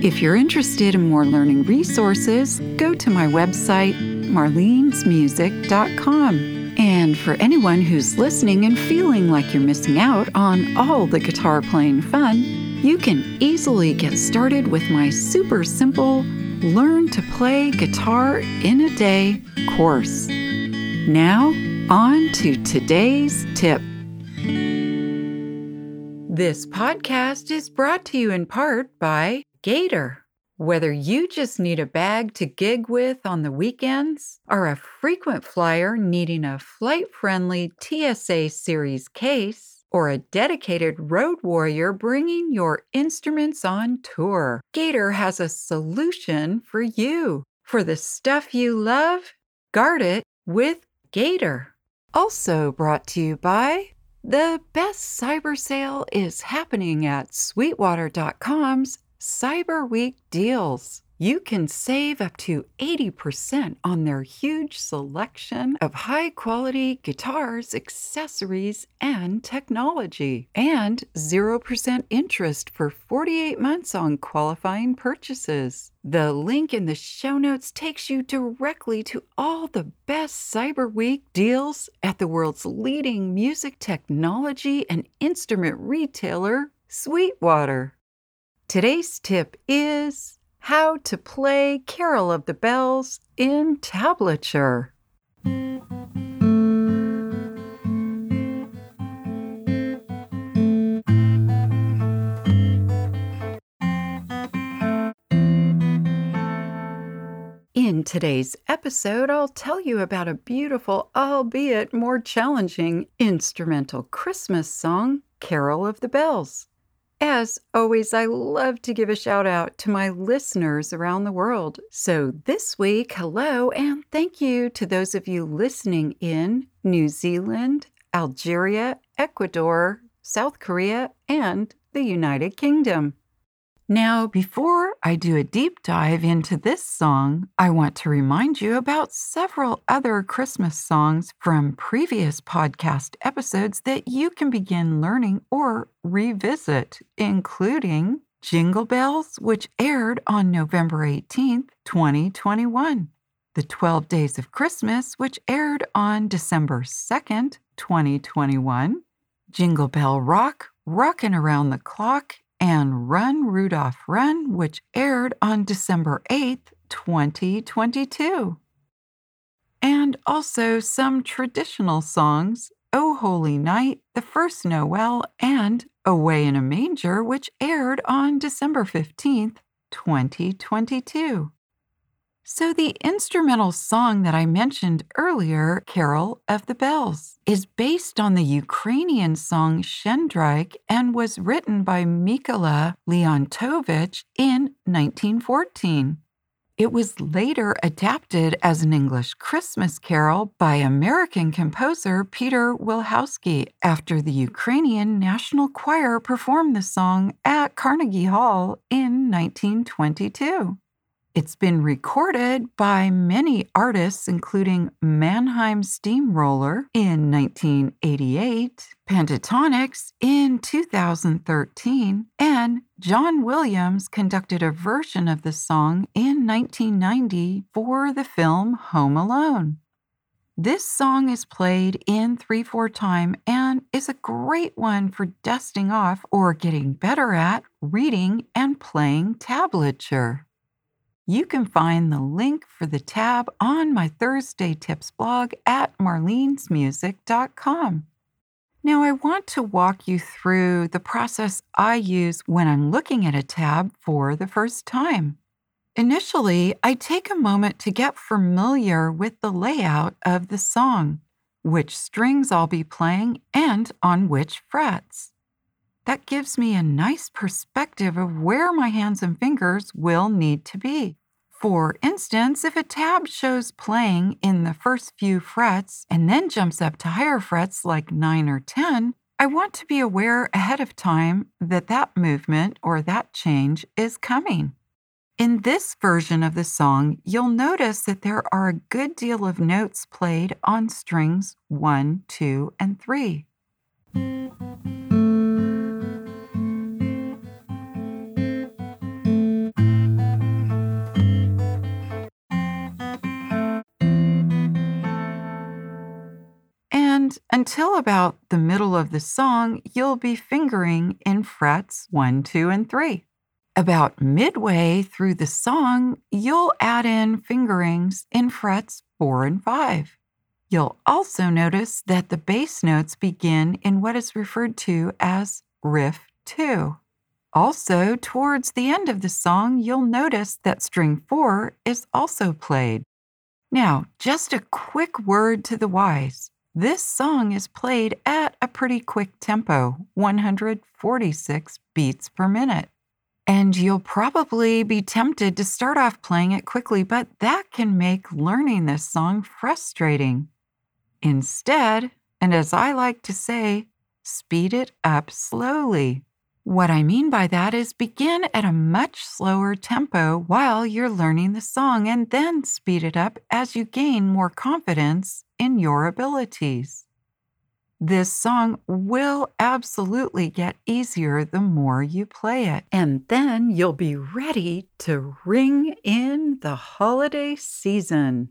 If you're interested in more learning resources, go to my website, marlenesmusic.com. And for anyone who's listening and feeling like you're missing out on all the guitar playing fun, you can easily get started with my super simple Learn to Play Guitar in a Day course. Now, on to today's tip. This podcast is brought to you in part by Gator. Whether you just need a bag to gig with on the weekends, or a frequent flyer needing a flight friendly TSA Series case, or a dedicated road warrior bringing your instruments on tour, Gator has a solution for you. For the stuff you love, guard it with Gator. Also brought to you by the best cyber sale is happening at sweetwater.com's Cyber Week deals. You can save up to 80% on their huge selection of high quality guitars, accessories, and technology, and 0% interest for 48 months on qualifying purchases. The link in the show notes takes you directly to all the best Cyber Week deals at the world's leading music technology and instrument retailer, Sweetwater. Today's tip is how to play Carol of the Bells in tablature. In today's episode, I'll tell you about a beautiful, albeit more challenging, instrumental Christmas song, Carol of the Bells. As always, I love to give a shout out to my listeners around the world. So this week, hello and thank you to those of you listening in New Zealand, Algeria, Ecuador, South Korea, and the United Kingdom. Now, before I do a deep dive into this song, I want to remind you about several other Christmas songs from previous podcast episodes that you can begin learning or revisit, including Jingle Bells, which aired on November 18th, 2021. The 12 Days of Christmas, which aired on December 2nd, 2021. Jingle Bell Rock, Rockin' Around the Clock, and Run Rudolph Run, which aired on December 8th, 2022. And also some traditional songs Oh Holy Night, The First Noel, and Away in a Manger, which aired on December 15th, 2022. So, the instrumental song that I mentioned earlier, Carol of the Bells, is based on the Ukrainian song Shchedryk and was written by Mykola Leontovich in 1914. It was later adapted as an English Christmas carol by American composer Peter Wilhousky after the Ukrainian National Choir performed the song at Carnegie Hall in 1922. It's been recorded by many artists, including Mannheim Steamroller in 1988, Pentatonix in 2013, and John Williams conducted a version of the song in 1990 for the film Home Alone. This song is played in 3 4 time and is a great one for dusting off or getting better at reading and playing tablature. You can find the link for the tab on my Thursday Tips blog at marlenesmusic.com. Now, I want to walk you through the process I use when I'm looking at a tab for the first time. Initially, I take a moment to get familiar with the layout of the song, which strings I'll be playing, and on which frets. That gives me a nice perspective of where my hands and fingers will need to be. For instance, if a tab shows playing in the first few frets and then jumps up to higher frets like 9 or 10, I want to be aware ahead of time that that movement or that change is coming. In this version of the song, you'll notice that there are a good deal of notes played on strings 1, 2, and 3. Until about the middle of the song, you'll be fingering in frets 1, 2, and 3. About midway through the song, you'll add in fingerings in frets 4 and 5. You'll also notice that the bass notes begin in what is referred to as riff 2. Also, towards the end of the song, you'll notice that string 4 is also played. Now, just a quick word to the wise. This song is played at a pretty quick tempo, 146 beats per minute. And you'll probably be tempted to start off playing it quickly, but that can make learning this song frustrating. Instead, and as I like to say, speed it up slowly. What I mean by that is begin at a much slower tempo while you're learning the song and then speed it up as you gain more confidence in your abilities. This song will absolutely get easier the more you play it. And then you'll be ready to ring in the holiday season.